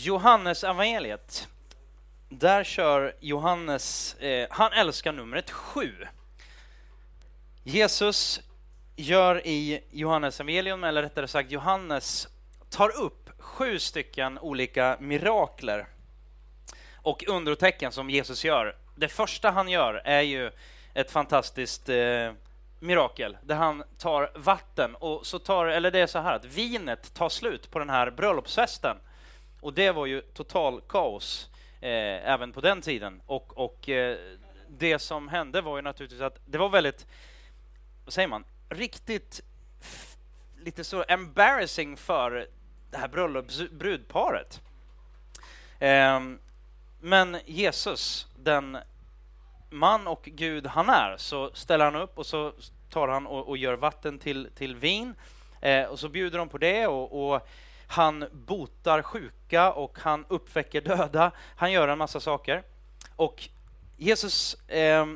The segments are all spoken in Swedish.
Johannes evangeliet. Där kör Johannes, eh, han älskar numret sju. Jesus gör i Johannes evangelium, eller rättare sagt Johannes, tar upp sju stycken olika mirakler och undertecken som Jesus gör. Det första han gör är ju ett fantastiskt eh, mirakel där han tar vatten och så tar, eller det är så här att vinet tar slut på den här bröllopsfesten och det var ju total kaos eh, även på den tiden och, och eh, det som hände var ju naturligtvis att det var väldigt, vad säger man, riktigt lite så embarrassing för det här bröllopsbrudparet. Eh, men Jesus, den man och Gud han är, så ställer han upp och så tar han och, och gör vatten till, till vin. Eh, och så bjuder de på det och, och, han botar sjuka och han uppväcker döda. Han gör en massa saker. Och Jesus eh,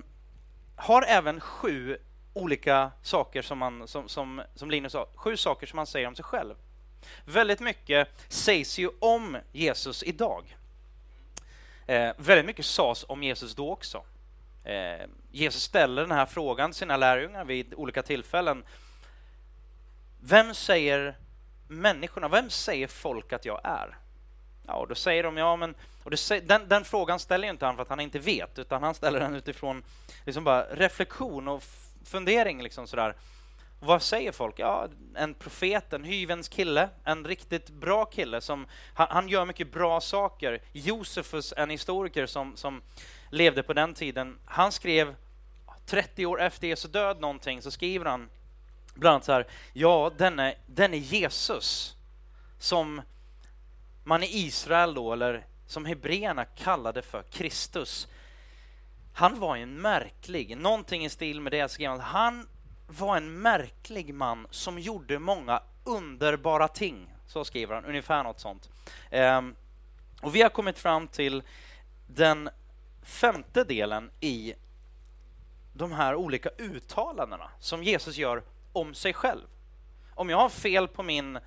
har även sju olika saker som, han, som, som, som Linus sa, sju saker som han säger om sig själv. Väldigt mycket sägs ju om Jesus idag. Eh, väldigt mycket sades om Jesus då också. Eh, Jesus ställer den här frågan till sina lärjungar vid olika tillfällen. Vem säger människorna, vem säger folk att jag är? Ja, och då säger de ja, men och det, den, den, frågan ställer inte han för att han inte vet, utan han ställer den utifrån liksom bara reflektion och fundering. Liksom sådär. Vad säger folk? Ja, en profet, en hyvens kille, en riktigt bra kille. som Han, han gör mycket bra saker. Josefus, en historiker som, som levde på den tiden, han skrev 30 år efter Jesu död någonting, så skriver han bland annat så här, ja, denne, denne Jesus som man i Israel då, eller som hebreerna kallade för Kristus, han var en märklig, någonting i stil med det skrev han, han var en märklig man som gjorde många underbara ting. Så skriver han, ungefär något sånt. Um, och vi har kommit fram till den femte delen i de här olika uttalandena som Jesus gör om sig själv. Om jag har fel på min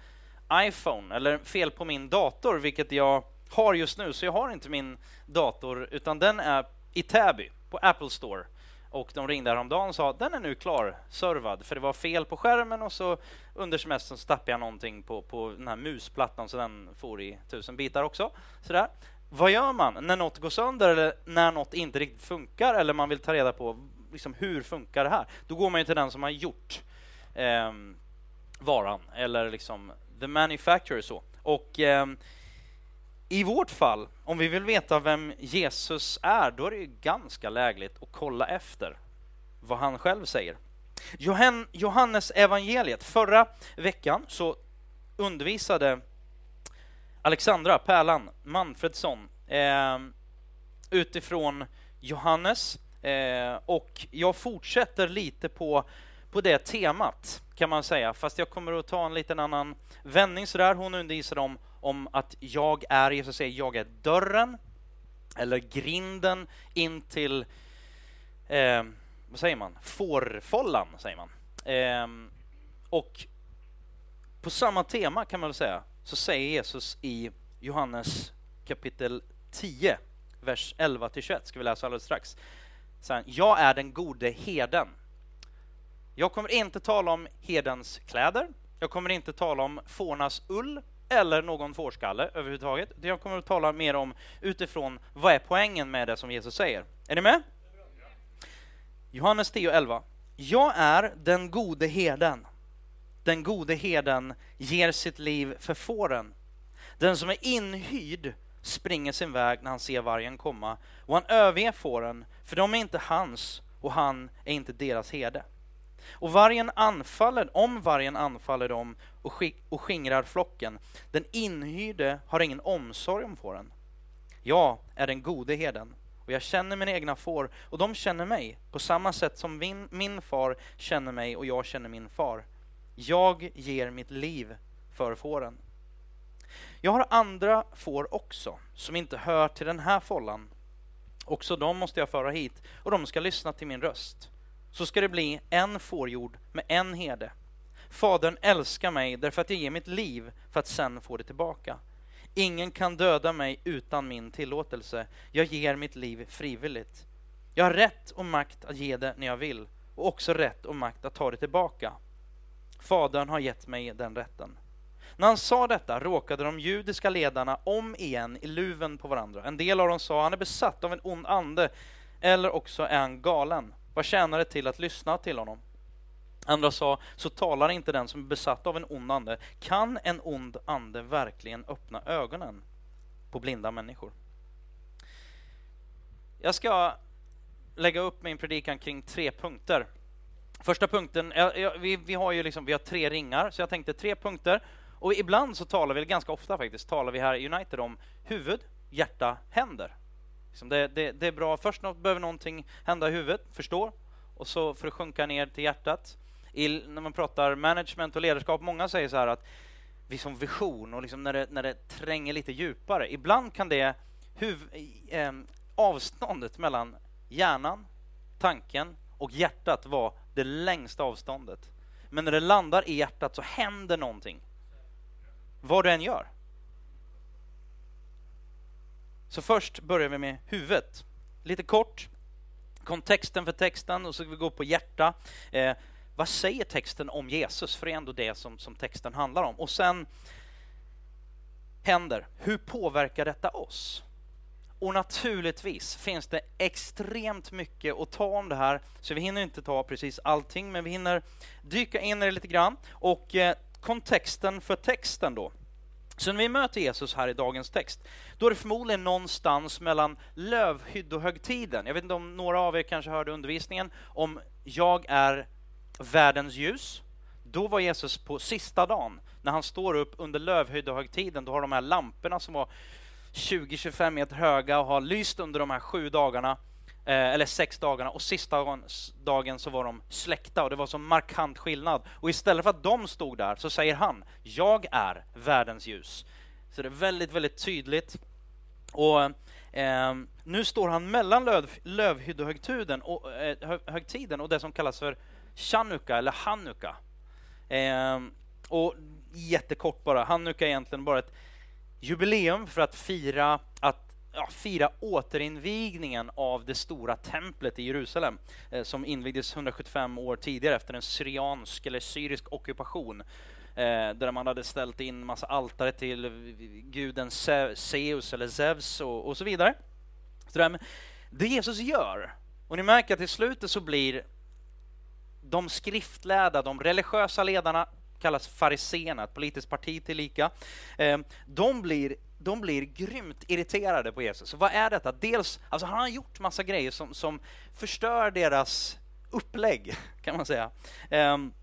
iPhone eller fel på min dator, vilket jag har just nu, så jag har inte min dator, utan den är i Täby på Apple Store. Och de ringde häromdagen och sa att den är nu klar, servad, för det var fel på skärmen och så under semestern så tappade jag någonting på, på den här musplattan så den for i tusen bitar också. Sådär. Vad gör man när något går sönder eller när något inte riktigt funkar eller man vill ta reda på liksom, hur funkar det här? Då går man ju till den som har gjort eh, varan eller liksom the manufacturer så. Och eh, i vårt fall, om vi vill veta vem Jesus är, då är det ju ganska lägligt att kolla efter vad han själv säger. Johannes evangeliet. Förra veckan så undervisade Alexandra Pärlan Manfredsson eh, utifrån Johannes eh, och jag fortsätter lite på, på det temat kan man säga, fast jag kommer att ta en liten annan vändning sådär. Hon undervisar om, om att jag är, Jesus säger, jag är dörren eller grinden in till eh, vad säger man? Fårfållan, säger man. Eh, och på samma tema kan man väl säga så säger Jesus i Johannes kapitel 10, vers 11 till 21, ska vi läsa alldeles strax. Sen, jag är den gode herden. Jag kommer inte tala om herdens kläder. Jag kommer inte tala om fårnas ull eller någon fårskalle överhuvudtaget. Jag kommer att tala mer om utifrån vad är poängen med det som Jesus säger. Är ni med? Johannes 10 och 11. Jag är den gode herden. Den gode herden ger sitt liv för fåren. Den som är inhyrd springer sin väg när han ser vargen komma och han överger fåren, för de är inte hans och han är inte deras herde. Och vargen anfaller, om vargen anfaller dem och, sk och skingrar flocken, den inhyrde har ingen omsorg om fåren. Jag är den gode herden och jag känner mina egna får och de känner mig på samma sätt som min, min far känner mig och jag känner min far. Jag ger mitt liv för fåren. Jag har andra får också, som inte hör till den här follan. Också de måste jag föra hit, och de ska lyssna till min röst. Så ska det bli en fårjord med en herde. Fadern älskar mig därför att jag ger mitt liv för att sen få det tillbaka. Ingen kan döda mig utan min tillåtelse. Jag ger mitt liv frivilligt. Jag har rätt och makt att ge det när jag vill och också rätt och makt att ta det tillbaka. Fadern har gett mig den rätten. När han sa detta råkade de judiska ledarna om igen i luven på varandra. En del av dem sa han är besatt av en ond ande eller också är han galen. Vad tjänar det till att lyssna till honom? Andra sa, så talar inte den som är besatt av en ond ande. Kan en ond ande verkligen öppna ögonen på blinda människor? Jag ska lägga upp min predikan kring tre punkter. Första punkten, vi, vi har ju liksom, vi har tre ringar, så jag tänkte tre punkter. Och ibland så talar vi, ganska ofta faktiskt, talar vi här i United om huvud, hjärta, händer. Liksom det, det, det är bra, först behöver någonting hända i huvudet, förstå, och så får det sjunka ner till hjärtat i, när man pratar management och ledarskap, många säger så här att vi som vision och liksom när, det, när det tränger lite djupare, ibland kan det huv, eh, avståndet mellan hjärnan, tanken och hjärtat vara det längsta avståndet. Men när det landar i hjärtat så händer någonting. Vad du än gör. Så först börjar vi med huvudet. Lite kort, kontexten för texten och så ska vi gå på hjärta. Eh, vad säger texten om Jesus? För det är ändå det som, som texten handlar om. Och sen händer, hur påverkar detta oss? Och naturligtvis finns det extremt mycket att ta om det här, så vi hinner inte ta precis allting, men vi hinner dyka in i det lite grann. Och eh, kontexten för texten då. Så när vi möter Jesus här i dagens text, då är det förmodligen någonstans mellan lövhyddohögtiden. Jag vet inte om några av er kanske hörde undervisningen om Jag är världens ljus. Då var Jesus på sista dagen, när han står upp under lövhyddohögtiden, då har de här lamporna som var 20-25 meter höga och har lyst under de här sju dagarna, Eh, eller sex dagarna, och sista dagen så var de släckta och det var så markant skillnad. Och istället för att de stod där så säger han, jag är världens ljus. Så det är väldigt, väldigt tydligt. Och eh, nu står han mellan löv, lövhyddohögtiden och, eh, högtiden och det som kallas för Chanukka eller Hanukka. Eh, och jättekort bara, Hanukka är egentligen bara ett jubileum för att fira, att, ja, fira återinvigningen av det stora templet i Jerusalem eh, som invigdes 175 år tidigare efter en syriansk eller syrisk ockupation eh, där man hade ställt in massa altare till guden Zeus eller Zeus och, och så vidare. Så det, det Jesus gör, och ni märker att i slutet så blir de skriftlärda, de religiösa ledarna kallas fariséerna, ett politiskt parti tillika. Eh, de blir de blir grymt irriterade på Jesus. Så vad är detta? Dels, alltså han har gjort massa grejer som, som förstör deras upplägg, kan man säga. Um,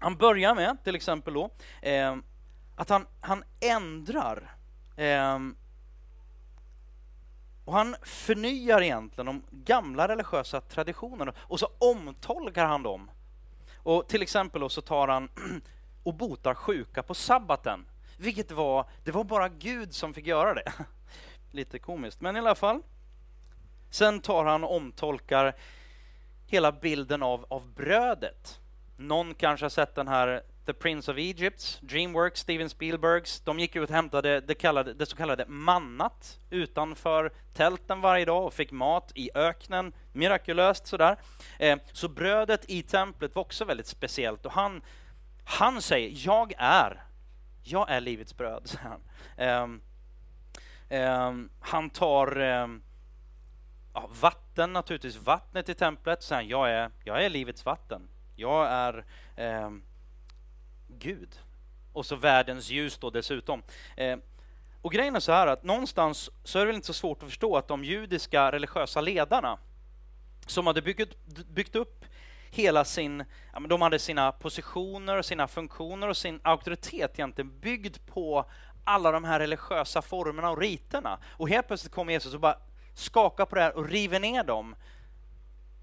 han börjar med, till exempel då, um, att han, han ändrar um, och han förnyar egentligen de gamla religiösa traditionerna och så omtolkar han dem och till exempel så tar han och botar sjuka på sabbaten, vilket var, det var bara Gud som fick göra det. Lite komiskt, men i alla fall. Sen tar han och omtolkar hela bilden av, av brödet. Någon kanske har sett den här The Prince of Egypt, Dreamworks, Steven Spielbergs, de gick ut och hämtade det, kallade, det så kallade mannat utanför tälten varje dag och fick mat i öknen, mirakulöst sådär. Eh, så brödet i templet var också väldigt speciellt och han, han säger, jag är, jag är livets bröd, säger han. Um, um, han tar um, ja, vatten, naturligtvis vattnet i templet, säger han, jag är, jag är livets vatten. Jag är Gud. Och så världens ljus då dessutom. Och grejen är så här att någonstans så är det väl inte så svårt att förstå att de judiska religiösa ledarna som hade byggt, byggt upp hela sin, ja, men de hade sina positioner, sina funktioner och sin auktoritet egentligen byggd på alla de här religiösa formerna och riterna. Och helt plötsligt kommer Jesus och bara skakar på det här och river ner dem.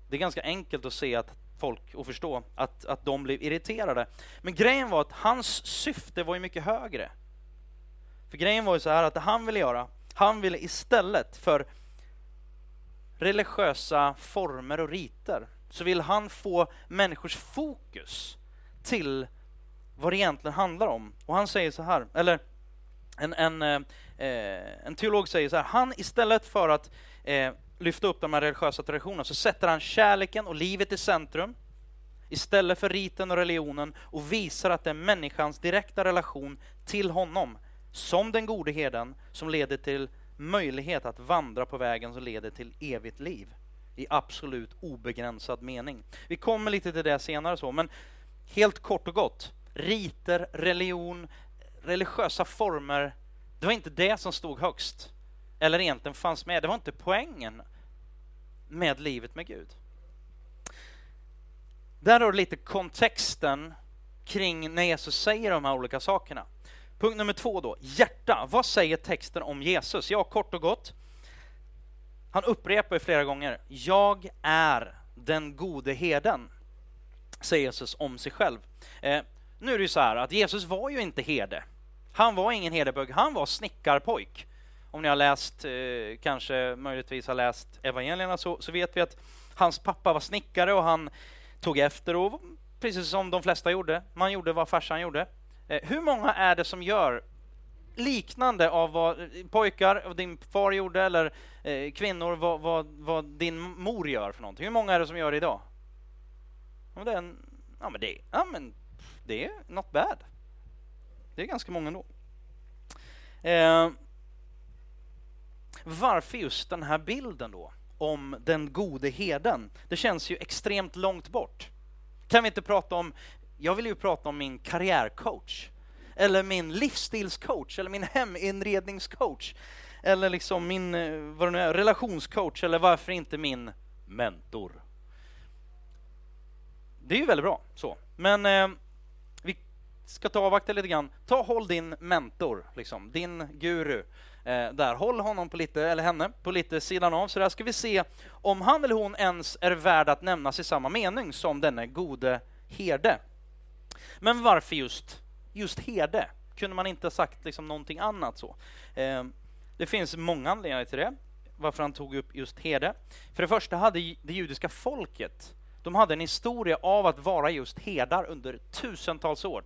Det är ganska enkelt att se att folk och förstå, att, att de blev irriterade. Men grejen var att hans syfte var ju mycket högre. För grejen var ju så här att det han ville göra, han ville istället för religiösa former och riter, så vill han få människors fokus till vad det egentligen handlar om. Och han säger så här, eller En, en, eh, eh, en teolog säger så här, han istället för att eh, lyfta upp de här religiösa traditionerna så sätter han kärleken och livet i centrum istället för riten och religionen och visar att det är människans direkta relation till honom som den gode herden som leder till möjlighet att vandra på vägen som leder till evigt liv i absolut obegränsad mening. Vi kommer lite till det senare, så, men helt kort och gott, riter, religion, religiösa former, det var inte det som stod högst, eller egentligen fanns med. Det var inte poängen med livet med Gud. Där har du lite kontexten kring när Jesus säger de här olika sakerna. Punkt nummer två då, hjärta. Vad säger texten om Jesus? Ja, kort och gott. Han upprepar ju flera gånger, jag är den gode heden, säger Jesus om sig själv. Eh, nu är det ju så här att Jesus var ju inte herde. Han var ingen herdebög, han var snickarpojk. Om ni har läst, eh, kanske möjligtvis har läst evangelierna så, så vet vi att hans pappa var snickare och han tog efter och precis som de flesta gjorde, man gjorde vad farsan gjorde. Eh, hur många är det som gör liknande av vad eh, pojkar, vad din far gjorde, eller eh, kvinnor, vad, vad, vad, din mor gör för någonting? Hur många är det som gör det idag? Ja, det är, en, ja, men det, ja, men det är not bad. Det är ganska många ändå. Eh, varför just den här bilden då? Om den gode heden. Det känns ju extremt långt bort. Kan vi inte prata om jag vill ju prata om min karriärcoach, eller min livsstilscoach, eller min heminredningscoach, eller liksom min eh, vad det nu är, relationscoach, eller varför inte min mentor. Det är ju väldigt bra, så. Men eh, vi ska ta avvakta lite grann. Ta håll din mentor, liksom, din guru. Eh, där. Håll honom på lite, eller henne på lite sidan av, så där ska vi se om han eller hon ens är värd att nämnas i samma mening som denne gode herde. Men varför just, just herde? Kunde man inte ha sagt liksom någonting annat så? Eh, det finns många anledningar till det, varför han tog upp just herde. För det första hade det judiska folket, de hade en historia av att vara just herdar under tusentals år.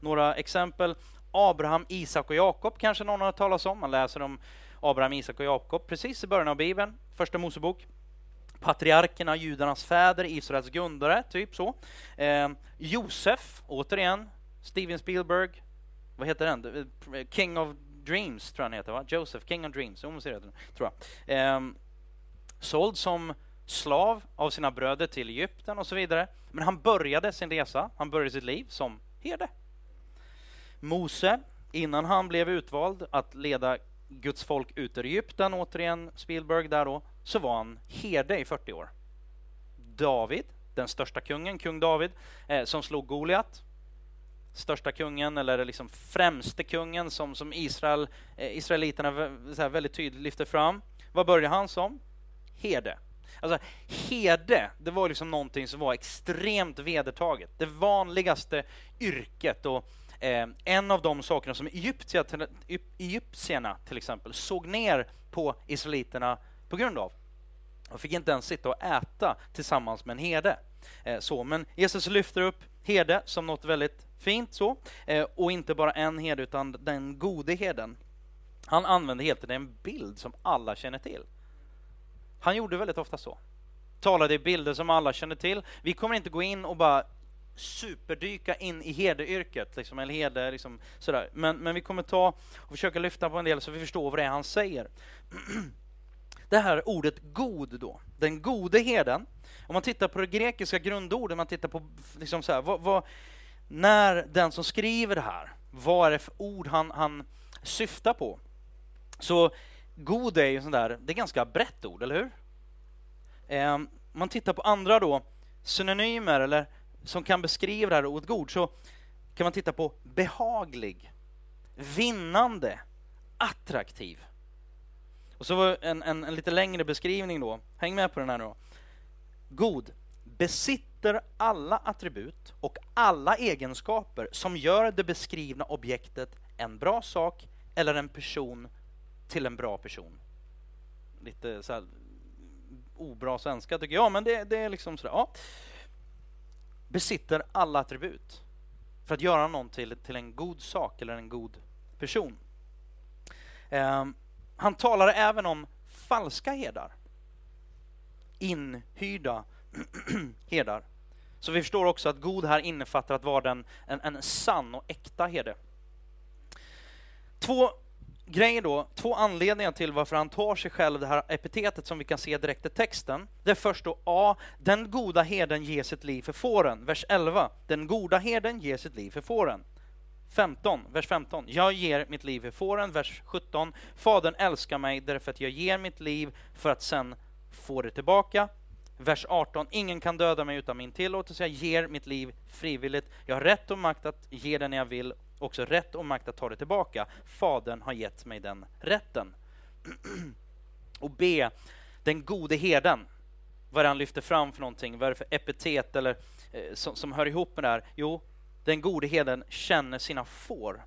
Några exempel, Abraham, Isak och Jakob kanske någon har hört talas om. Man läser om Abraham, Isak och Jakob precis i början av Bibeln, första Mosebok patriarkerna, judarnas fäder, Israels grundare, typ så. Eh, Josef, återigen, Steven Spielberg, vad heter den? King of Dreams, tror jag han heter, va? Joseph, King of Dreams, om ser det, tror jag. Um, såld som slav av sina bröder till Egypten och så vidare. Men han började sin resa, han började sitt liv som herde. Mose, innan han blev utvald att leda Guds folk ut ur Egypten, återigen Spielberg där då, så var han herde i 40 år. David, den största kungen, kung David, eh, som slog Goliat. Största kungen, eller liksom främste kungen som, som Israel, eh, israeliterna här, väldigt tydligt lyfter fram. Vad började han som? Herde. Alltså, herde, det var liksom någonting som var extremt vedertaget. Det vanligaste yrket och eh, en av de sakerna som egyptierna till exempel såg ner på israeliterna på grund av. De fick inte ens sitta och äta tillsammans med en herde. Eh, så, men Jesus lyfter upp herde som något väldigt fint så, eh, och inte bara en herde utan den gode herden. Han använde helt enkelt en bild som alla känner till. Han gjorde väldigt ofta så. Talade i bilder som alla känner till. Vi kommer inte gå in och bara superdyka in i herdeyrket, liksom, eller herde, liksom, sådär. Men, men vi kommer ta och försöka lyfta på en del så vi förstår vad det är han säger. det här ordet god då, den gode herden. Om man tittar på det grekiska grundordet, man tittar på liksom så här, vad, vad, när den som skriver det här, vad är det för ord han, han syftar på? Så god är ju sån där, det är ganska brett ord, eller hur? Eh, man tittar på andra då, synonymer eller som kan beskriva det här ordet god, så kan man titta på behaglig, vinnande, attraktiv. Och så var en, en, en, lite längre beskrivning då. Häng med på den här nu. God besitter alla attribut och alla egenskaper som gör det beskrivna objektet en bra sak eller en person till en bra person. Lite så här obra svenska tycker jag, men det, det är liksom sådär. Ja. Besitter alla attribut för att göra någon till, till en god sak eller en god person. Eh, han talar även om falska herdar. Inhyrda herdar. Så vi förstår också att god här innefattar att vara en, en, en sann och äkta herde. Två grejer då, två anledningar till varför han tar sig själv det här epitetet som vi kan se direkt i texten. Det är först då A. Den goda herden ger sitt liv för fåren. Vers 11. Den goda herden ger sitt liv för fåren. 15, vers 15. Jag ger mitt liv för fåren. Vers 17. Fadern älskar mig därför att jag ger mitt liv för att sen Får det tillbaka. Vers 18. Ingen kan döda mig utan min tillåtelse. Jag ger mitt liv frivilligt. Jag har rätt och makt att ge det när jag vill också rätt och makt att ta det tillbaka. Fadern har gett mig den rätten. och B. Den gode herden. Vad han lyfter fram för någonting, vad är det för epitet eller, eh, som, som hör ihop med det här? Jo, den gode herden känner sina får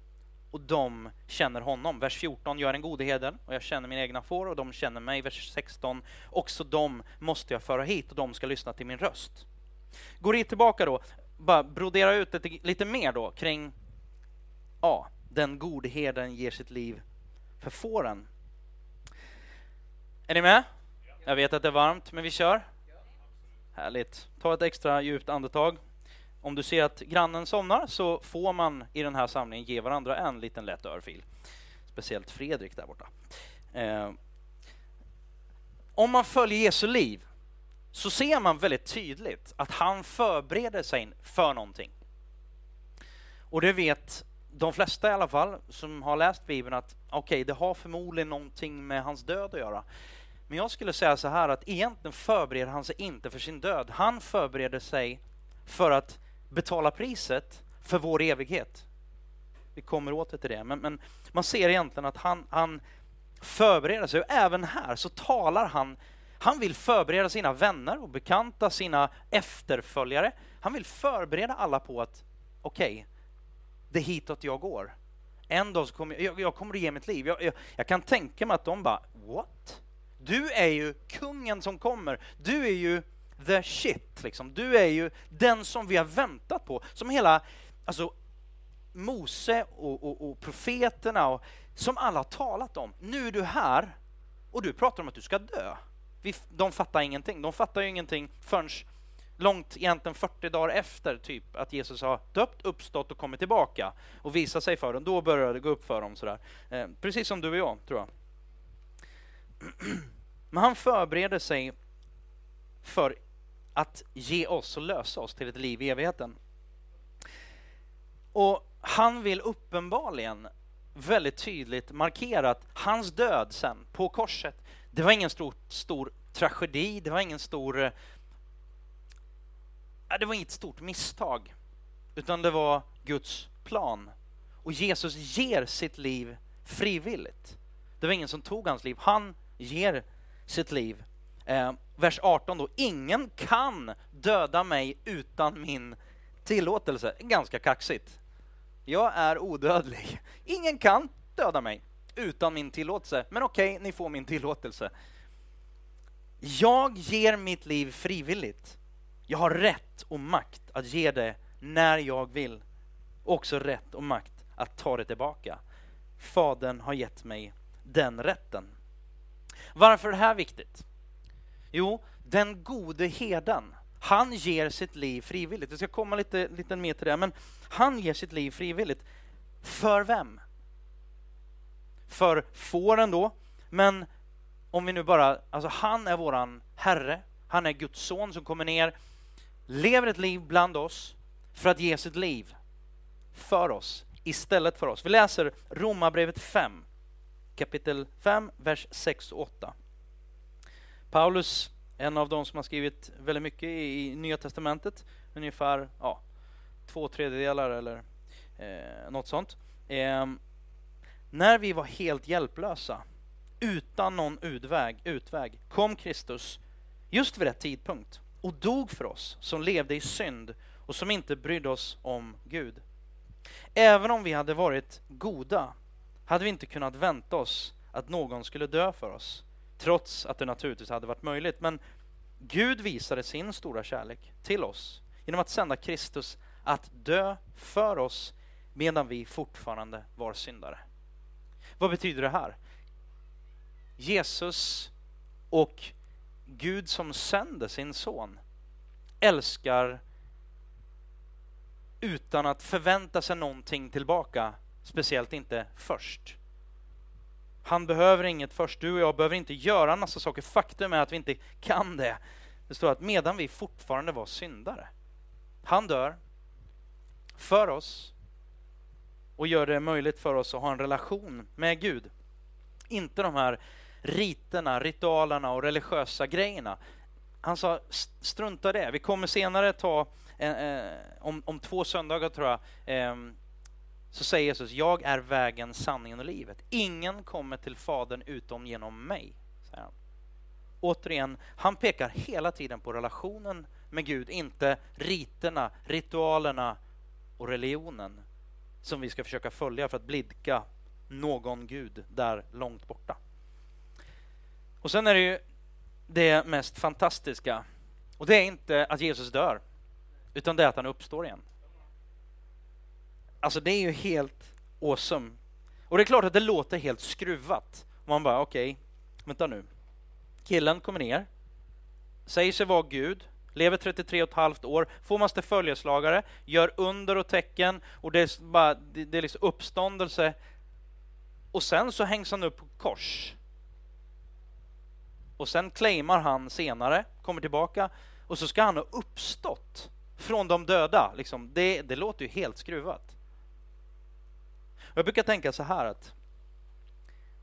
och de känner honom. Vers 14, jag är den gode herden och jag känner mina egna får och de känner mig. Vers 16, också de måste jag föra hit och de ska lyssna till min röst. Går det tillbaka då, bara brodera ut lite, lite mer då kring A. Den gode herden ger sitt liv för fåren. Är ni med? Jag vet att det är varmt, men vi kör. Härligt. Ta ett extra djupt andetag. Om du ser att grannen somnar så får man i den här samlingen ge varandra en liten lätt örfil. Speciellt Fredrik där borta. Eh. Om man följer Jesu liv så ser man väldigt tydligt att han förbereder sig för någonting. Och det vet de flesta i alla fall som har läst Bibeln att okej, okay, det har förmodligen någonting med hans död att göra. Men jag skulle säga så här att egentligen förbereder han sig inte för sin död. Han förbereder sig för att betala priset för vår evighet. Vi kommer åter till det, men, men man ser egentligen att han, han förbereder sig. Och även här så talar han han vill förbereda sina vänner och bekanta, sina efterföljare. Han vill förbereda alla på att okej, okay, det är hitåt jag går. En dag så kommer jag, jag kommer att ge mitt liv. Jag, jag, jag, kan tänka mig att de bara, what? Du är ju kungen som kommer. Du är ju the shit, liksom. Du är ju den som vi har väntat på. Som hela, alltså Mose och, och, och profeterna, och, som alla har talat om. Nu är du här och du pratar om att du ska dö. Vi, de fattar ingenting. De fattar ju ingenting förrän långt, egentligen 40 dagar efter typ att Jesus har döpt, uppstått och kommit tillbaka och visat sig för dem. Då börjar det gå upp för dem sådär. Eh, precis som du och jag, tror jag. Men han förbereder sig för att ge oss och lösa oss till ett liv i evigheten. Och han vill uppenbarligen väldigt tydligt markera att hans död sen på korset, det var ingen stor, stor tragedi, det var ingen stor eh, det var inget stort misstag, utan det var Guds plan. Och Jesus ger sitt liv frivilligt. Det var ingen som tog hans liv, han ger sitt liv. Eh, vers 18 då, ingen kan döda mig utan min tillåtelse. Ganska kaxigt. Jag är odödlig. Ingen kan döda mig utan min tillåtelse. Men okej, okay, ni får min tillåtelse. Jag ger mitt liv frivilligt. Jag har rätt och makt att ge det när jag vill. Också rätt och makt att ta det tillbaka. Fadern har gett mig den rätten. Varför är det här viktigt? Jo, den gode herden, han ger sitt liv frivilligt. Jag ska komma lite, lite mer till det, men han ger sitt liv frivilligt. För vem? För fåren då, men om vi nu bara, alltså han är våran Herre, han är Guds son som kommer ner lever ett liv bland oss för att ge sitt liv för oss, istället för oss. Vi läser Romarbrevet 5, kapitel 5, vers 6 och 8. Paulus, en av de som har skrivit väldigt mycket i Nya Testamentet, ungefär ja, två tredjedelar eller eh, något sånt. Eh, när vi var helt hjälplösa, utan någon utväg, utväg, kom Kristus just vid rätt tidpunkt och dog för oss som levde i synd och som inte brydde oss om Gud. Även om vi hade varit goda hade vi inte kunnat vänta oss att någon skulle dö för oss, trots att det naturligtvis hade varit möjligt. Men Gud visade sin stora kärlek till oss genom att sända Kristus att dö för oss medan vi fortfarande var syndare. Vad betyder det här? Jesus och Gud som sänder sin son älskar utan att förvänta sig någonting tillbaka, speciellt inte först. Han behöver inget först, du och jag behöver inte göra en massa saker. Faktum är att vi inte kan det. Det står att medan vi fortfarande var syndare. Han dör för oss och gör det möjligt för oss att ha en relation med Gud. Inte de här riterna, ritualerna och religiösa grejerna. Han sa strunta det. Vi kommer senare ta, eh, eh, om, om två söndagar tror jag, eh, så säger Jesus, jag är vägen, sanningen och livet. Ingen kommer till Fadern utom genom mig. Säger han. Återigen, han pekar hela tiden på relationen med Gud, inte riterna, ritualerna och religionen som vi ska försöka följa för att blidka någon Gud där långt borta. Och sen är det ju det mest fantastiska. Och det är inte att Jesus dör, utan det är att han uppstår igen. Alltså det är ju helt awesome. Och det är klart att det låter helt skruvat. Man bara, okej, okay, vänta nu. Killen kommer ner, säger sig vara Gud, lever 33 och ett halvt år, får massa följeslagare, gör under och tecken och det är, bara, det, det är liksom uppståndelse. Och sen så hängs han upp på kors. Och sen claimar han senare, kommer tillbaka och så ska han ha uppstått från de döda. Liksom, det, det låter ju helt skruvat. Jag brukar tänka så här att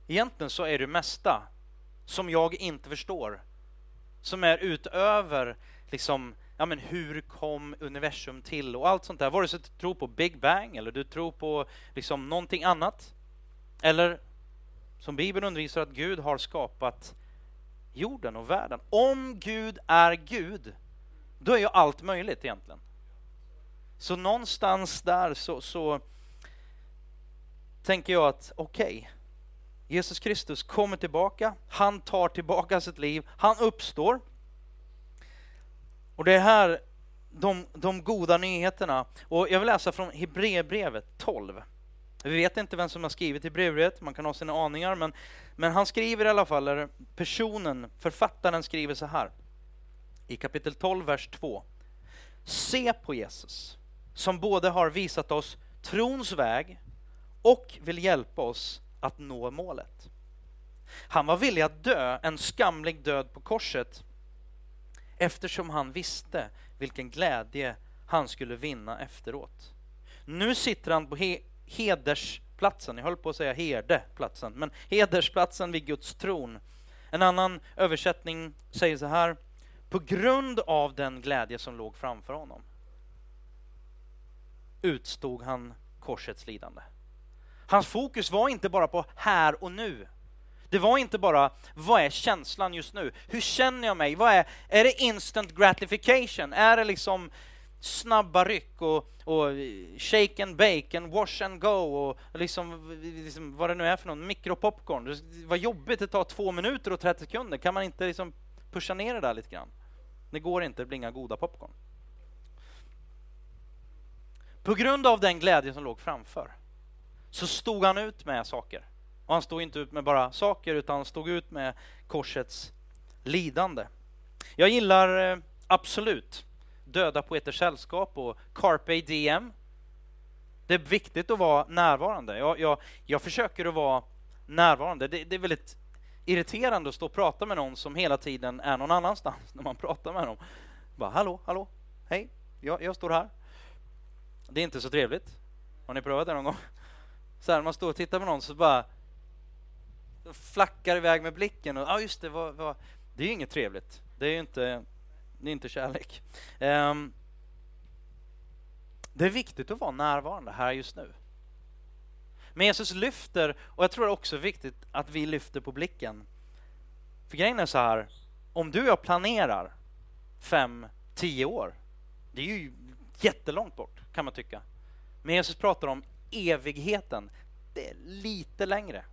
egentligen så är det mesta som jag inte förstår, som är utöver liksom, ja men hur kom universum till och allt sånt där. Vare sig du tror på Big Bang eller du tror på liksom någonting annat. Eller som Bibeln undervisar att Gud har skapat jorden och världen. Om Gud är Gud, då är ju allt möjligt egentligen. Så någonstans där så, så tänker jag att okej, okay, Jesus Kristus kommer tillbaka, han tar tillbaka sitt liv, han uppstår. Och det är här de, de goda nyheterna. Och jag vill läsa från Hebreerbrevet 12. Vi vet inte vem som har skrivit Hebreerbrevet, man kan ha sina aningar, men, men han skriver i alla fall, eller personen, författaren skriver så här. I kapitel 12, vers 2. Se på Jesus, som både har visat oss trons väg och vill hjälpa oss att nå målet. Han var villig att dö en skamlig död på korset eftersom han visste vilken glädje han skulle vinna efteråt. Nu sitter han på he hedersplatsen, jag höll på att säga herdeplatsen, men hedersplatsen vid Guds tron. En annan översättning säger så här, på grund av den glädje som låg framför honom utstod han korsets lidande. Hans fokus var inte bara på här och nu. Det var inte bara, vad är känslan just nu? Hur känner jag mig? Vad är, är det instant gratification? Är det liksom snabba ryck och, och shake and bake and wash and go och liksom, liksom vad det nu är för någon, mikropopcorn. Vad jobbigt, det tar två minuter och 30 sekunder. Kan man inte liksom pusha ner det där lite grann? Det går inte, det blir inga goda popcorn. På grund av den glädje som låg framför så stod han ut med saker. Och han stod inte ut med bara saker, utan han stod ut med korsets lidande. Jag gillar eh, absolut Döda poeters sällskap och Carpe Diem. Det är viktigt att vara närvarande. Jag, jag, jag försöker att vara närvarande. Det, det, är väldigt irriterande att stå och prata med någon som hela tiden är någon annanstans när man pratar med dem. Bara, hallå, hallå, hej, jag, jag står här. Det är inte så trevligt. Har ni prövat det någon gång? Så här, man står och tittar på någon så bara flackar iväg med blicken och ah, just det, vad, vad, det är ju inget trevligt. Det är ju inte, det är inte kärlek. Um, det är viktigt att vara närvarande här just nu. Men Jesus lyfter, och jag tror det är också viktigt att vi lyfter på blicken. För grejen är så här, om du och jag planerar fem, tio år, det är ju jättelångt bort kan man tycka. Men Jesus pratar om evigheten, det är lite längre.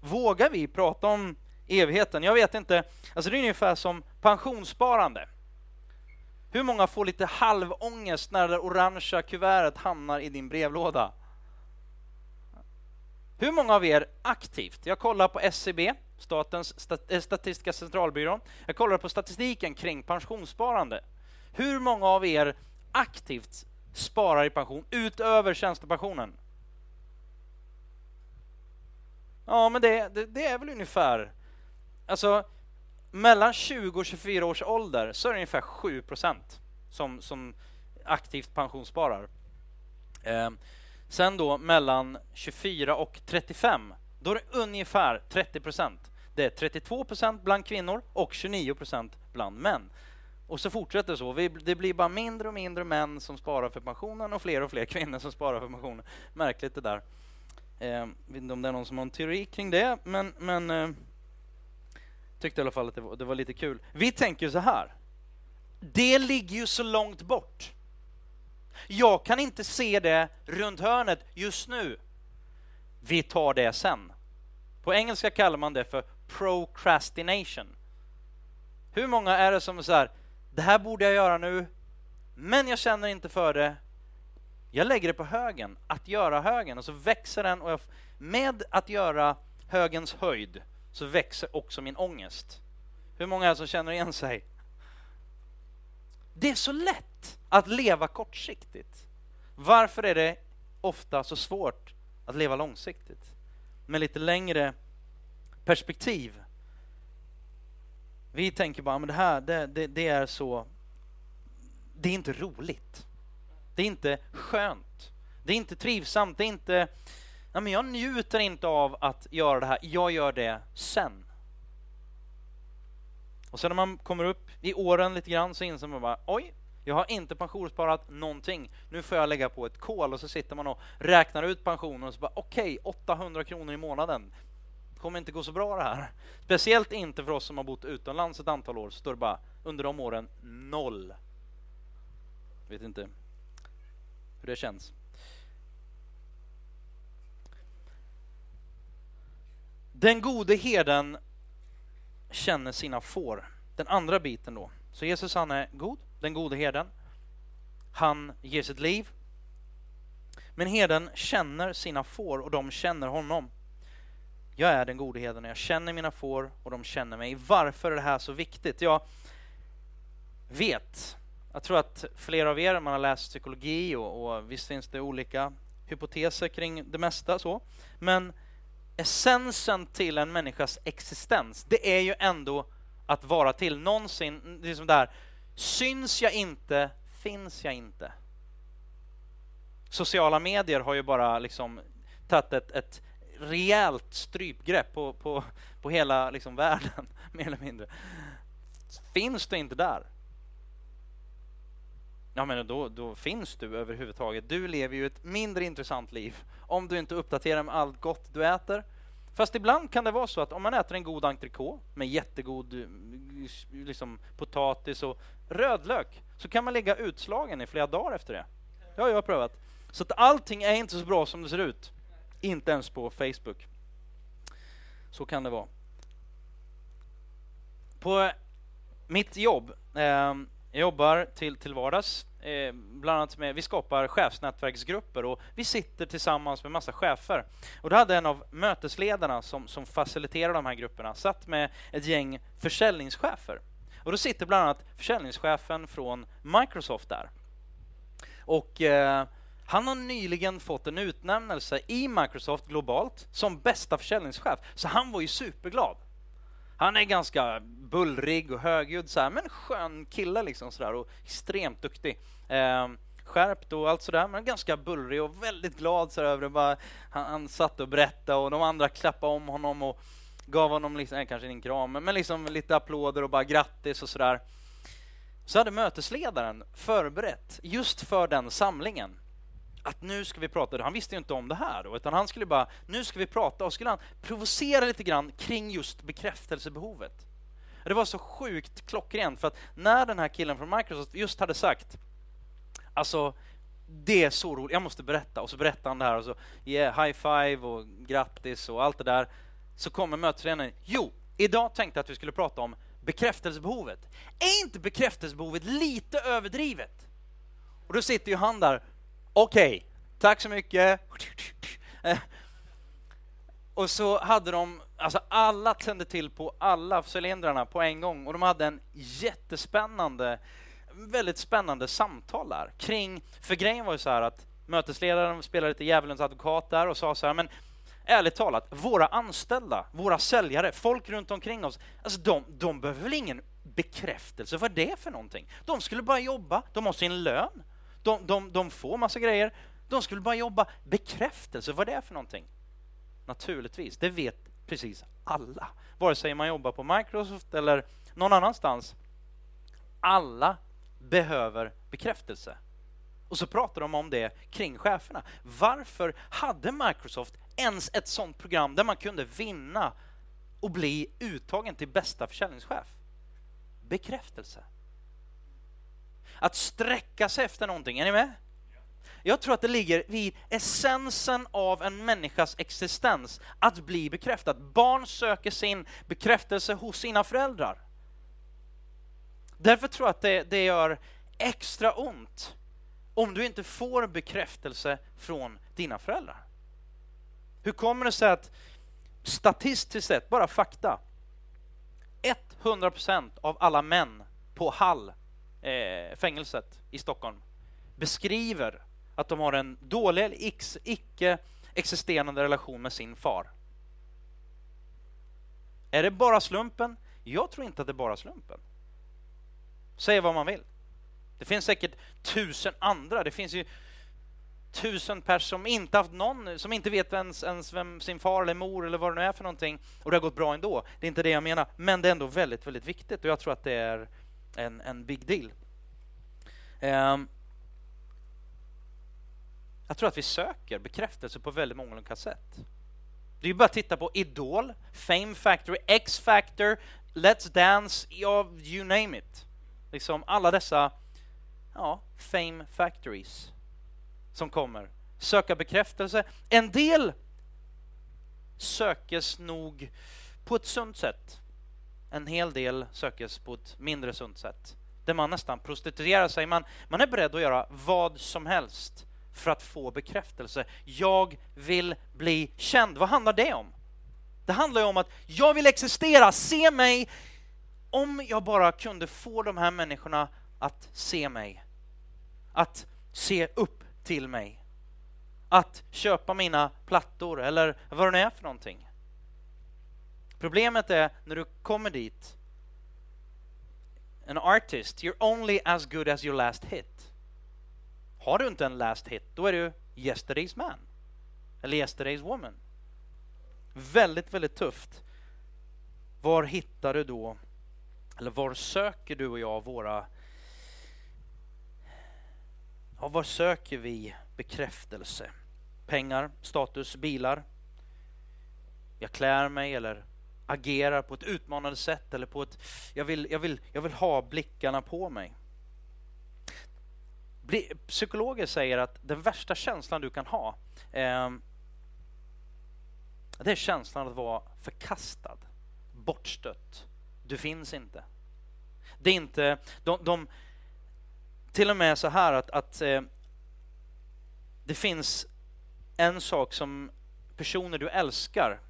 Vågar vi prata om evigheten? Jag vet inte. Alltså det är ungefär som pensionssparande. Hur många får lite halvångest när det orangea kuvertet hamnar i din brevlåda? Hur många av er aktivt, jag kollar på SCB, Statens eh, statistiska centralbyrå, jag kollar på statistiken kring pensionssparande. Hur många av er aktivt sparar i pension utöver tjänstepensionen? Ja, men det, det, det, är väl ungefär... Alltså, mellan 20 och 24 års ålder så är det ungefär 7 procent som, som aktivt pensionssparar. Eh, sen då mellan 24 och 35, då är det ungefär 30 procent. Det är 32 procent bland kvinnor och 29 procent bland män. Och så fortsätter det så. Det blir bara mindre och mindre män som sparar för pensionen och fler och fler kvinnor som sparar för pensionen. Märkligt det där. Eh, vet inte om det är någon som har en teori kring det, men, men eh, tyckte i alla fall att det var, det var lite kul. Vi tänker så här. Det ligger ju så långt bort. Jag kan inte se det runt hörnet just nu. Vi tar det sen. På engelska kallar man det för procrastination. Hur många är det som är så här, det här borde jag göra nu, men jag känner inte för det. Jag lägger det på högen, att göra högen, och så växer den. Och jag, med att göra högens höjd så växer också min ångest. Hur många är det som känner igen sig? Det är så lätt att leva kortsiktigt. Varför är det ofta så svårt att leva långsiktigt? Med lite längre perspektiv. Vi tänker bara, men det här, det, det, det är så... Det är inte roligt. Det är inte skönt. Det är inte trivsamt. Det är inte... Nej, men jag njuter inte av att göra det här. Jag gör det sen. Och sen när man kommer upp i åren lite grann så inser man bara, oj, jag har inte pensionssparat någonting. Nu får jag lägga på ett kol och så sitter man och räknar ut pensionen och så bara, okej, okay, 800 kronor i månaden. Det kommer inte gå så bra det här. Speciellt inte för oss som har bott utomlands ett antal år, så står det bara under de åren noll. Vet inte hur det känns. Den gode herden känner sina får. Den andra biten då. Så Jesus han är god, den gode herden. Han ger sitt liv. Men herden känner sina får och de känner honom. Jag är den gode herden och jag känner mina får och de känner mig. Varför är det här så viktigt? Jag vet, jag tror att flera av er, man har läst psykologi och, och visst finns det olika hypoteser kring det mesta så. Men essensen till en människas existens, det är ju ändå att vara till. Någonsin, det är som där, syns jag inte, finns jag inte. Sociala medier har ju bara liksom tagit ett, ett rejält strypgrepp på, på, på hela liksom världen, mer eller mindre. Finns du inte där, ja, men då, då finns du överhuvudtaget. Du lever ju ett mindre intressant liv om du inte uppdaterar med allt gott du äter. Fast ibland kan det vara så att om man äter en god entrecote med jättegod eh, liksom, potatis och rödlök så kan man ligga utslagen i flera dagar efter det. Det har jag prövat. Så att allting är inte så bra som det ser ut. Inte ens på Facebook. Så kan det vara. På mitt jobb, eh, jag jobbar till, till vardags Eh, bland annat med, vi skapar chefsnätverksgrupper och vi sitter tillsammans med massa chefer. Och då hade en av mötesledarna som, som faciliterar de här grupperna satt med ett gäng försäljningschefer. Och då sitter bland annat försäljningschefen från Microsoft där. Och eh, han har nyligen fått en utnämnelse i Microsoft globalt som bästa försäljningschef, så han var ju superglad. Han är ganska bullrig och högljudd, så här, men skön kille liksom sådär och extremt duktig. Eh, skärpt och allt sådär, men ganska bullrig och väldigt glad så över det. Bara, han, han satt och berättade och de andra klappade om honom och gav honom, liksom, eh, kanske en kram, men liksom lite applåder och bara grattis och sådär. Så hade mötesledaren förberett just för den samlingen att nu ska vi prata, han visste ju inte om det här då, utan han skulle bara, nu ska vi prata och skulle han provocera lite grann kring just bekräftelsebehovet. Det var så sjukt klockrent för att när den här killen från Microsoft just hade sagt, alltså det är så roligt, jag måste berätta, och så berättar han det här och så yeah, high five och grattis och allt det där. Så kommer mötesledaren, jo, idag tänkte jag att vi skulle prata om bekräftelsebehovet. Är inte bekräftelsebehovet lite överdrivet? Och då sitter ju han där Okej, okay. tack så mycket. Eh, och så hade de, alltså alla tände till på alla cylindrarna på en gång och de hade en jättespännande, väldigt spännande samtal där kring, för grejen var ju så här att mötesledaren spelade lite djävulens advokat där och sa så här, men ärligt talat, våra anställda, våra säljare, folk runt omkring oss, alltså de, de behöver väl ingen bekräftelse vad det är för någonting? De skulle bara jobba, de har sin lön, de, de, de får massa grejer, de skulle bara jobba. Bekräftelse, vad det är för någonting? Naturligtvis, det vet precis alla. Vare sig man jobbar på Microsoft eller någon annanstans. Alla behöver bekräftelse. Och så pratar de om det kring cheferna. Varför hade Microsoft ens ett sånt program där man kunde vinna och bli uttagen till bästa försäljningschef? Bekräftelse. Att sträcka sig efter någonting, är ni med? Jag tror att det ligger vid essensen av en människas existens, att bli bekräftad. Barn söker sin bekräftelse hos sina föräldrar. Därför tror jag att det, det gör extra ont om du inte får bekräftelse från dina föräldrar. Hur kommer det sig att statistiskt sett, bara fakta, 100% av alla män på Hall, eh, fängelset i Stockholm, beskriver att de har en dålig eller icke existerande relation med sin far. Är det bara slumpen? Jag tror inte att det är bara slumpen. Säg vad man vill. Det finns säkert tusen andra. Det finns ju tusen personer som inte haft någon, som inte vet ens, ens vem sin far eller mor eller vad det nu är för någonting. Och det har gått bra ändå. Det är inte det jag menar. Men det är ändå väldigt, väldigt viktigt och jag tror att det är en, en big deal. Um, jag tror att vi söker bekräftelse på väldigt många olika sätt. Det är ju bara att titta på Idol, Fame Factory, X-Factor, Let's Dance, ja, you name it. Liksom alla dessa ja, Fame Factories som kommer. Söka bekräftelse. En del sökes nog på ett sunt sätt. En hel del sökes på ett mindre sunt sätt. Där man nästan prostituerar sig. Man, man är beredd att göra vad som helst för att få bekräftelse. Jag vill bli känd. Vad handlar det om? Det handlar ju om att jag vill existera, se mig. Om jag bara kunde få de här människorna att se mig, att se upp till mig, att köpa mina plattor eller vad det nu är för någonting. Problemet är när du kommer dit, en artist, you're only as good as your last hit. Har du inte en last hit, då är du yesterday's man. Eller yesterday's woman. Väldigt, väldigt tufft. Var hittar du då, eller var söker du och jag våra... Ja, var söker vi bekräftelse? Pengar, status, bilar. Jag klär mig eller agerar på ett utmanande sätt eller på ett... Jag vill, jag vill, jag vill ha blickarna på mig. Psykologer säger att den värsta känslan du kan ha eh, det är känslan att vara förkastad, bortstött. Du finns inte. Det är inte... De, de till och med så här att, att eh, det finns en sak som personer du älskar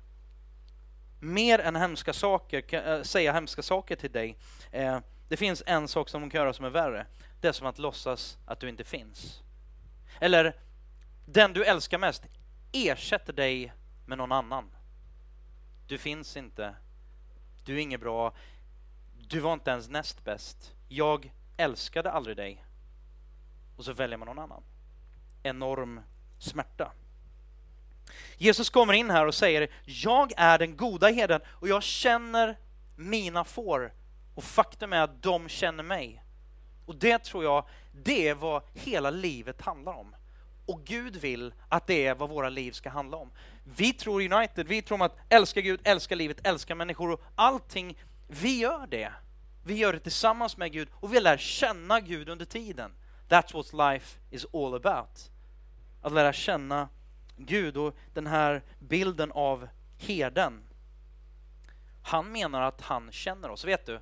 mer än hemska saker, eh, säga hemska saker till dig. Eh, det finns en sak som de kan göra som är värre det är som att låtsas att du inte finns. Eller, den du älskar mest ersätter dig med någon annan. Du finns inte. Du är inget bra. Du var inte ens näst bäst. Jag älskade aldrig dig. Och så väljer man någon annan. Enorm smärta. Jesus kommer in här och säger, jag är den goda herden och jag känner mina får. Och faktum är att de känner mig. Och det tror jag, det är vad hela livet handlar om. Och Gud vill att det är vad våra liv ska handla om. Vi tror United, vi tror om att älska Gud, älska livet, älska människor och allting, vi gör det. Vi gör det tillsammans med Gud och vi lär känna Gud under tiden. That's what life is all about. Att lära känna Gud och den här bilden av herden. Han menar att han känner oss. Vet du,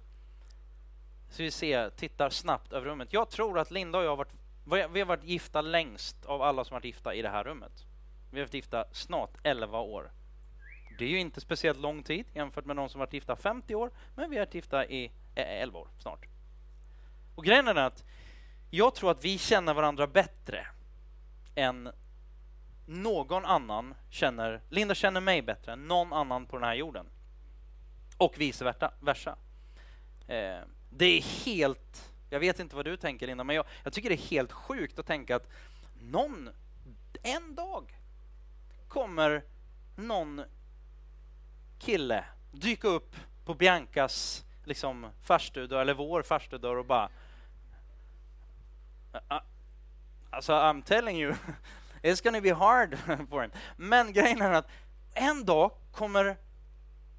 så vi ser, tittar snabbt över rummet. Jag tror att Linda och jag har varit, vi har varit gifta längst av alla som varit gifta i det här rummet. Vi har varit gifta snart 11 år. Det är ju inte speciellt lång tid jämfört med någon som varit gifta 50 år, men vi har varit gifta i eh, 11 år snart. Och grejen är att jag tror att vi känner varandra bättre än någon annan känner... Linda känner mig bättre än någon annan på den här jorden. Och vice versa. Eh, det är helt... Jag vet inte vad du tänker, Linda, men jag, jag tycker det är helt sjukt att tänka att någon, en dag, kommer någon kille dyka upp på Biancas liksom farstudörr, eller vår farstudörr och bara... Ah, ah, alltså, I'm telling you, it's gonna be hard for him. Men grejen är att en dag kommer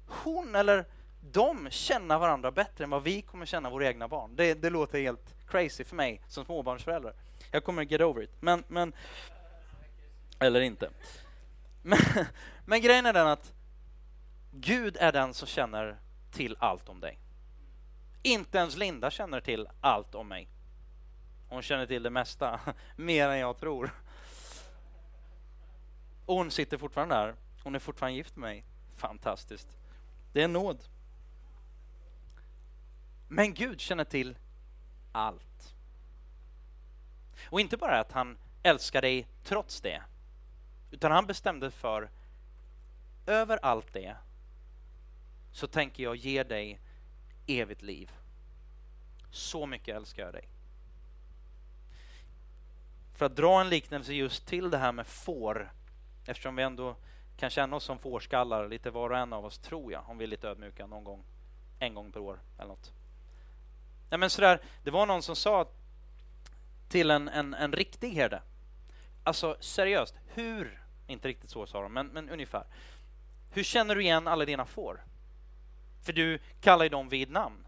hon eller de känna varandra bättre än vad vi kommer känna våra egna barn. Det, det låter helt crazy för mig som småbarnsförälder. Jag kommer get over it. Men, men eller inte. Men, men grejen är den att Gud är den som känner till allt om dig. Inte ens Linda känner till allt om mig. Hon känner till det mesta, mer än jag tror. Och hon sitter fortfarande där. Hon är fortfarande gift med mig. Fantastiskt. Det är nåd. Men Gud känner till allt. Och inte bara att han älskar dig trots det, utan han bestämde för över allt det så tänker jag ge dig evigt liv. Så mycket älskar jag dig. För att dra en liknelse just till det här med får, eftersom vi ändå kan känna oss som fårskallar, lite var och en av oss, tror jag, om vi är lite ödmjuka någon gång, en gång per år eller något. Nej, men sådär, det var någon som sa till en, en, en riktig herde, alltså seriöst, hur, inte riktigt så sa de, men, men ungefär, hur känner du igen alla dina får? För du kallar ju dem vid namn.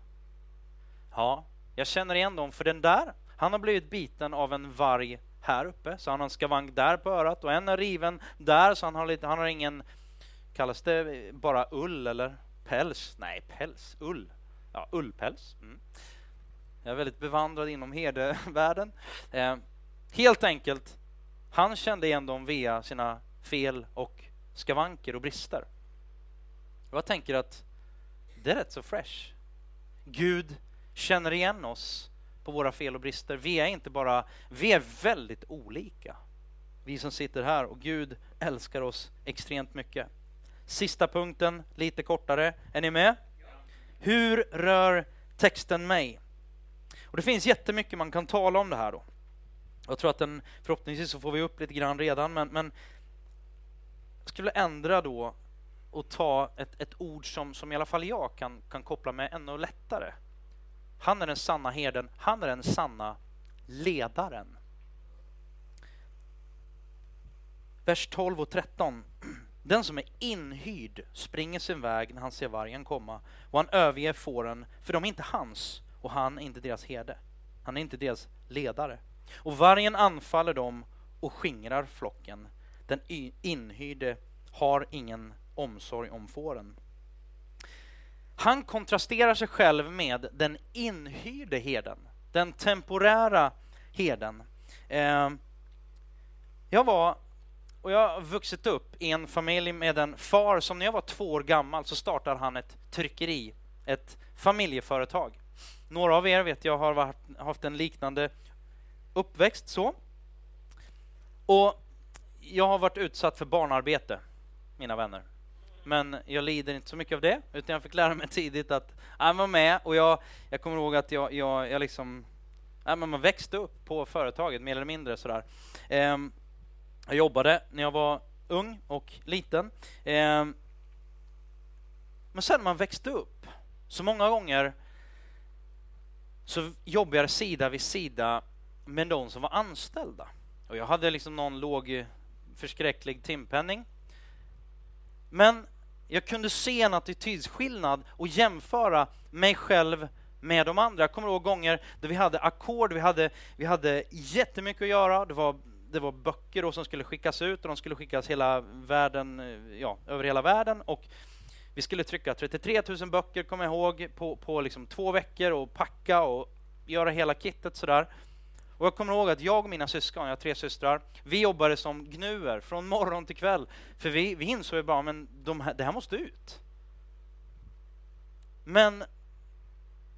Ja, jag känner igen dem, för den där, han har blivit biten av en varg här uppe, så han har en skavank där på örat och en är riven där, så han har, lite, han har ingen, kallas det bara ull eller päls? Nej, päls, ull. Ja, ullpäls. Mm. Jag är väldigt bevandrad inom herdevärlden. Eh, helt enkelt, han kände igen dem via sina fel och skavanker och brister. Jag tänker att det är rätt så fresh. Gud känner igen oss på våra fel och brister. Vi är inte bara, vi är väldigt olika. Vi som sitter här och Gud älskar oss extremt mycket. Sista punkten, lite kortare. Är ni med? Hur rör texten mig? Och Det finns jättemycket man kan tala om det här. då. Jag tror att den, förhoppningsvis så får vi upp lite grann redan, men, men jag skulle ändra då och ta ett, ett ord som, som i alla fall jag kan, kan koppla med ännu lättare. Han är den sanna herden, han är den sanna ledaren. Vers 12 och 13. Den som är inhyrd springer sin väg när han ser vargen komma och han överger fåren, för de är inte hans och han är inte deras herde. Han är inte deras ledare. Och vargen anfaller dem och skingrar flocken. Den inhyrde har ingen omsorg om fåren. Han kontrasterar sig själv med den inhyrde herden, den temporära herden. Ehm, jag var, och jag har vuxit upp i en familj med en far som när jag var två år gammal så startade han ett tryckeri, ett familjeföretag. Några av er vet jag har varit, haft en liknande uppväxt så. Och jag har varit utsatt för barnarbete, mina vänner. Men jag lider inte så mycket av det, utan jag fick lära mig tidigt att jag var med och jag, jag kommer ihåg att jag, jag, jag liksom ja, men man växte upp på företaget, mer eller mindre sådär. Um, jag jobbade när jag var ung och liten. Um, men sen när man växte upp, så många gånger så jobbade jag sida vid sida med de som var anställda. Och jag hade liksom någon låg förskräcklig timpenning. Men jag kunde se en attitydsskillnad och jämföra mig själv med de andra. Jag kommer ihåg gånger där vi hade ackord, vi hade, vi hade jättemycket att göra. Det var, det var böcker som skulle skickas ut och de skulle skickas hela världen, ja, över hela världen. Och vi skulle trycka 33 000 böcker, kommer jag ihåg, på, på liksom två veckor och packa och göra hela kittet sådär. Och jag kommer ihåg att jag och mina syskon, jag har tre systrar, vi jobbade som gnuer från morgon till kväll. För vi, vi insåg ju bara, men de här, det här måste ut. Men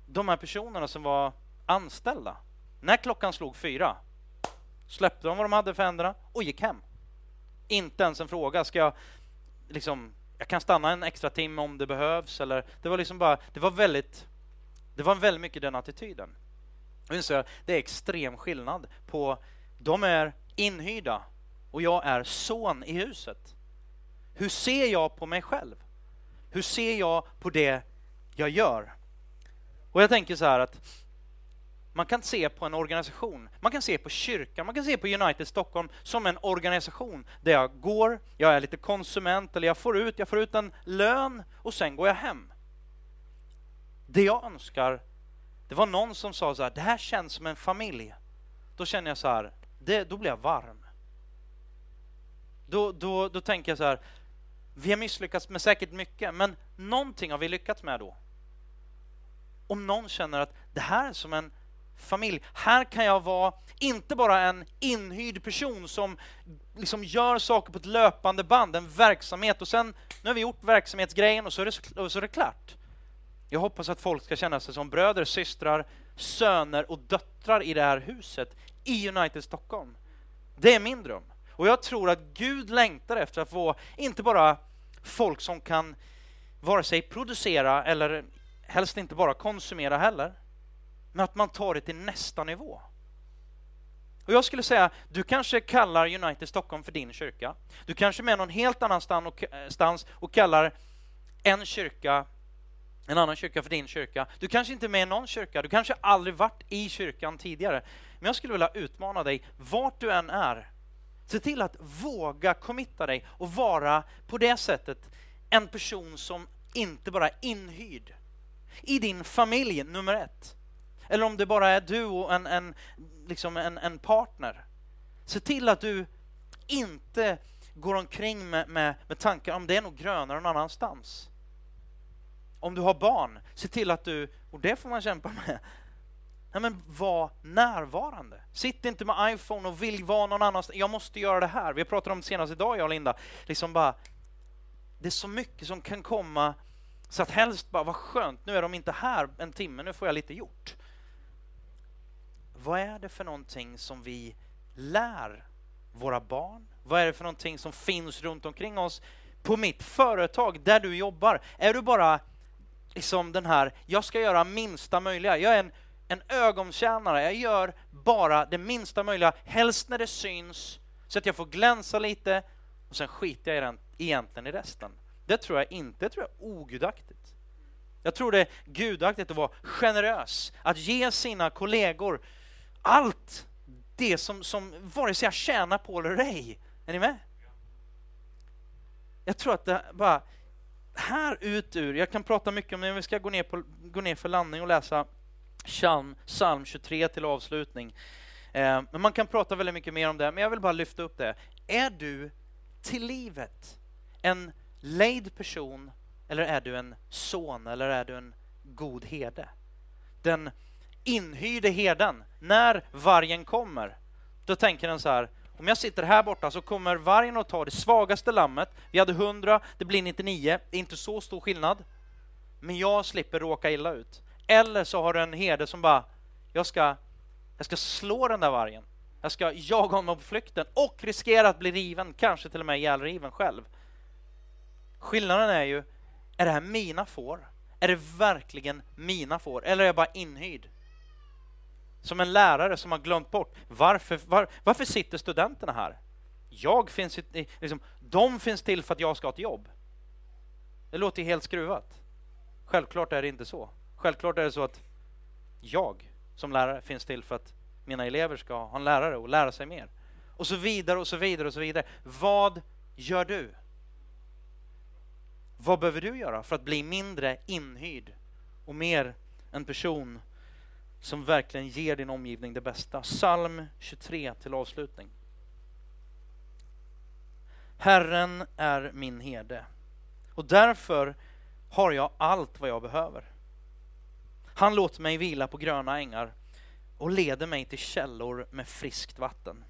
de här personerna som var anställda, när klockan slog fyra släppte de vad de hade för händerna och gick hem. Inte ens en fråga, ska jag liksom, jag kan stanna en extra timme om det behövs eller det var liksom bara, det var väldigt, det var väldigt mycket den attityden. Jag det är extrem skillnad på, de är inhyrda och jag är son i huset. Hur ser jag på mig själv? Hur ser jag på det jag gör? Och jag tänker så här att man kan se på en organisation, man kan se på kyrkan, man kan se på United Stockholm som en organisation där jag går, jag är lite konsument eller jag får ut, jag får ut en lön och sen går jag hem. Det jag önskar, det var någon som sa så här, det här känns som en familj. Då känner jag så här, det, då blir jag varm. Då, då, då tänker jag så här, vi har misslyckats med säkert mycket, men någonting har vi lyckats med då. Om någon känner att det här är som en familj. Här kan jag vara inte bara en inhyrd person som liksom gör saker på ett löpande band, en verksamhet och sen, nu har vi gjort verksamhetsgrejen och så är det, och så är det klart. Jag hoppas att folk ska känna sig som bröder, systrar, söner och döttrar i det här huset i United Stockholm. Det är min dröm. Och jag tror att Gud längtar efter att få, inte bara folk som kan vare sig producera eller helst inte bara konsumera heller, men att man tar det till nästa nivå. Och Jag skulle säga, du kanske kallar United Stockholm för din kyrka. Du kanske är med någon helt annanstans och, eh, och kallar en kyrka en annan kyrka för din kyrka. Du kanske inte är med i någon kyrka, du kanske aldrig varit i kyrkan tidigare. Men jag skulle vilja utmana dig, vart du än är, se till att våga committa dig och vara på det sättet en person som inte bara är inhyrd i din familj, nummer ett. Eller om det bara är du och en, en, liksom en, en partner. Se till att du inte går omkring med, med, med tankar om det är nog grönare någon annanstans. Om du har barn, se till att du, och det får man kämpa med, Nej, men var närvarande. Sitt inte med iPhone och vill vara någon annanstans. Jag måste göra det här. Vi pratade om det senast idag, jag och Linda. Liksom bara, det är så mycket som kan komma så att helst bara, vad skönt, nu är de inte här en timme, nu får jag lite gjort. Vad är det för någonting som vi lär våra barn? Vad är det för någonting som finns runt omkring oss? På mitt företag, där du jobbar, är du bara liksom den här, jag ska göra minsta möjliga. Jag är en, en ögontjänare, jag gör bara det minsta möjliga, helst när det syns, så att jag får glänsa lite och sen skiter jag i den, egentligen i resten. Det tror jag inte, det tror jag är ogudaktigt. Jag tror det är gudaktigt att vara generös, att ge sina kollegor allt det som, som vare sig jag tjänar på eller ej. Är ni med? Jag tror att det bara, här ut ur, jag kan prata mycket om det, men vi ska gå ner, på, gå ner för landning och läsa psalm, psalm 23 till avslutning. Eh, men man kan prata väldigt mycket mer om det, men jag vill bara lyfta upp det. Är du till livet en lejd person eller är du en son eller är du en god herde? Den inhyrde herden, när vargen kommer, då tänker den så här, om jag sitter här borta så kommer vargen att ta det svagaste lammet. Vi hade 100, det blir 99, det är inte så stor skillnad. Men jag slipper råka illa ut. Eller så har du en herde som bara, jag ska, jag ska slå den där vargen. Jag ska jaga honom på flykten och riskera att bli riven, kanske till och med ihjälriven själv. Skillnaden är ju, är det här mina får? Är det verkligen mina får? Eller är jag bara inhyrd? Som en lärare som har glömt bort, varför, var, varför sitter studenterna här? Jag finns, liksom, de finns till för att jag ska ha ett jobb. Det låter helt skruvat. Självklart är det inte så. Självklart är det så att jag som lärare finns till för att mina elever ska ha en lärare och lära sig mer. Och så vidare och så vidare och så vidare. Vad gör du? Vad behöver du göra för att bli mindre inhyrd och mer en person som verkligen ger din omgivning det bästa? Psalm 23 till avslutning. Herren är min herde och därför har jag allt vad jag behöver. Han låter mig vila på gröna ängar och leder mig till källor med friskt vatten.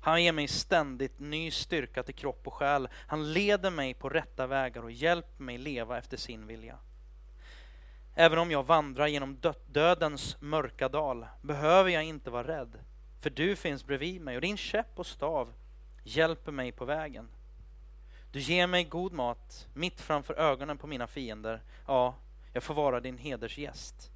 Han ger mig ständigt ny styrka till kropp och själ. Han leder mig på rätta vägar och hjälper mig leva efter sin vilja. Även om jag vandrar genom dödens mörka dal behöver jag inte vara rädd, för du finns bredvid mig och din käpp och stav hjälper mig på vägen. Du ger mig god mat mitt framför ögonen på mina fiender. Ja, jag får vara din hedersgäst.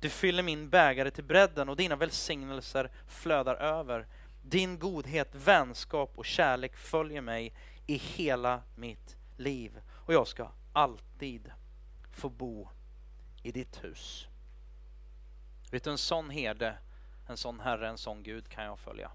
Du fyller min bägare till bredden och dina välsignelser flödar över. Din godhet, vänskap och kärlek följer mig i hela mitt liv och jag ska alltid få bo i ditt hus. Vet du, en sån herde, en sån herre, en sån Gud kan jag följa.